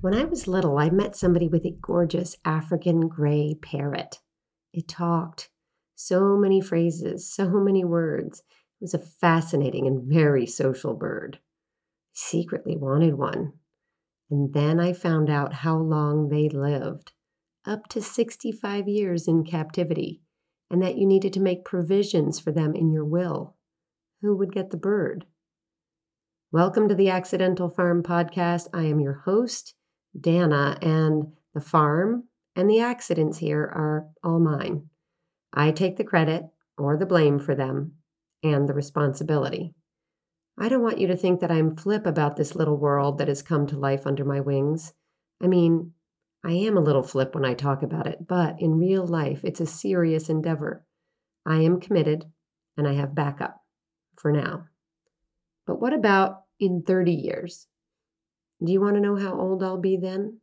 When I was little, I met somebody with a gorgeous African gray parrot. It talked so many phrases, so many words. It was a fascinating and very social bird. Secretly wanted one. And then I found out how long they lived up to 65 years in captivity, and that you needed to make provisions for them in your will. Who would get the bird? Welcome to the Accidental Farm Podcast. I am your host, Dana, and the farm and the accidents here are all mine. I take the credit or the blame for them and the responsibility. I don't want you to think that I'm flip about this little world that has come to life under my wings. I mean, I am a little flip when I talk about it, but in real life, it's a serious endeavor. I am committed and I have backup for now. But what about in 30 years? Do you want to know how old I'll be then?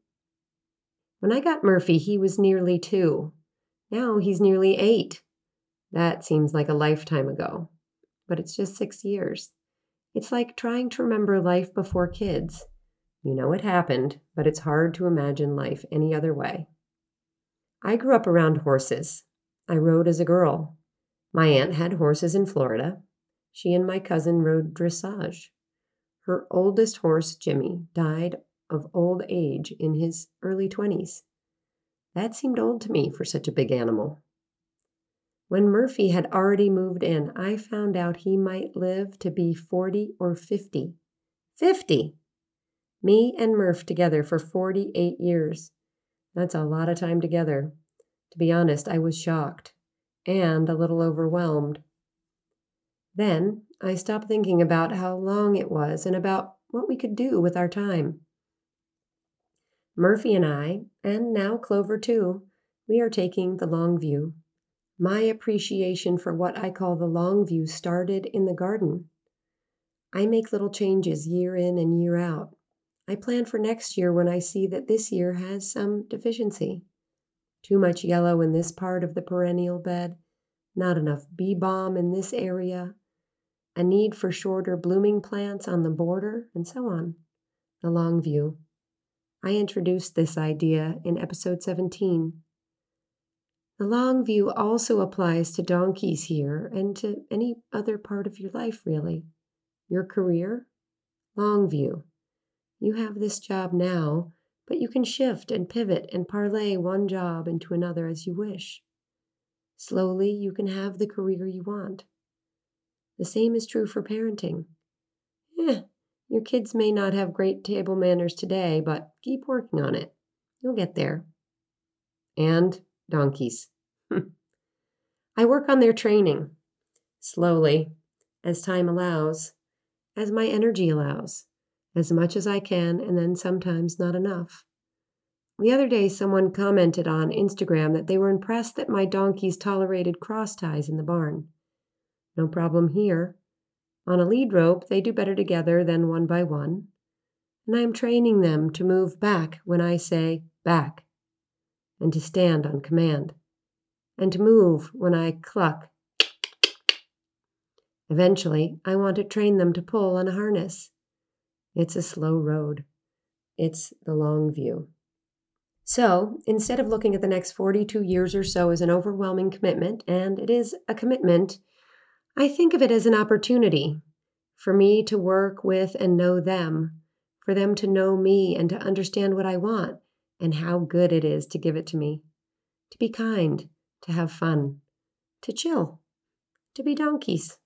When I got Murphy, he was nearly two. Now he's nearly eight. That seems like a lifetime ago, but it's just six years. It's like trying to remember life before kids. You know it happened, but it's hard to imagine life any other way. I grew up around horses. I rode as a girl. My aunt had horses in Florida. She and my cousin rode dressage. Her oldest horse, Jimmy, died of old age in his early 20s. That seemed old to me for such a big animal. When Murphy had already moved in, I found out he might live to be 40 or 50. 50! Me and Murph together for 48 years. That's a lot of time together. To be honest, I was shocked and a little overwhelmed. Then I stopped thinking about how long it was and about what we could do with our time. Murphy and I, and now Clover too, we are taking the long view. My appreciation for what I call the long view started in the garden. I make little changes year in and year out. I plan for next year when I see that this year has some deficiency. Too much yellow in this part of the perennial bed, not enough bee balm in this area, a need for shorter blooming plants on the border, and so on. The long view. I introduced this idea in episode 17. The long view also applies to donkeys here and to any other part of your life, really. Your career, long view. You have this job now, but you can shift and pivot and parlay one job into another as you wish. Slowly, you can have the career you want. The same is true for parenting. Eh, your kids may not have great table manners today, but keep working on it. You'll get there. And donkeys. I work on their training slowly, as time allows, as my energy allows, as much as I can, and then sometimes not enough. The other day, someone commented on Instagram that they were impressed that my donkeys tolerated cross ties in the barn. No problem here. On a lead rope, they do better together than one by one. And I am training them to move back when I say back, and to stand on command, and to move when I cluck. Eventually, I want to train them to pull on a harness. It's a slow road. It's the long view. So, instead of looking at the next 42 years or so as an overwhelming commitment, and it is a commitment, I think of it as an opportunity for me to work with and know them, for them to know me and to understand what I want and how good it is to give it to me, to be kind, to have fun, to chill, to be donkeys.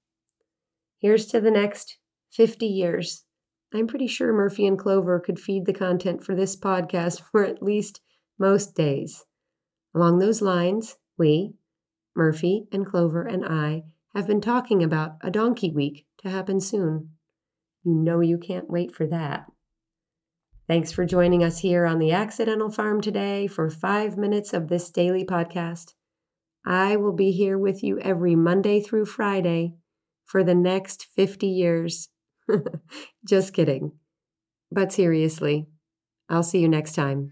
Here's to the next 50 years. I'm pretty sure Murphy and Clover could feed the content for this podcast for at least most days. Along those lines, we, Murphy and Clover and I, have been talking about a donkey week to happen soon. You know you can't wait for that. Thanks for joining us here on the Accidental Farm today for five minutes of this daily podcast. I will be here with you every Monday through Friday for the next 50 years. Just kidding. But seriously, I'll see you next time.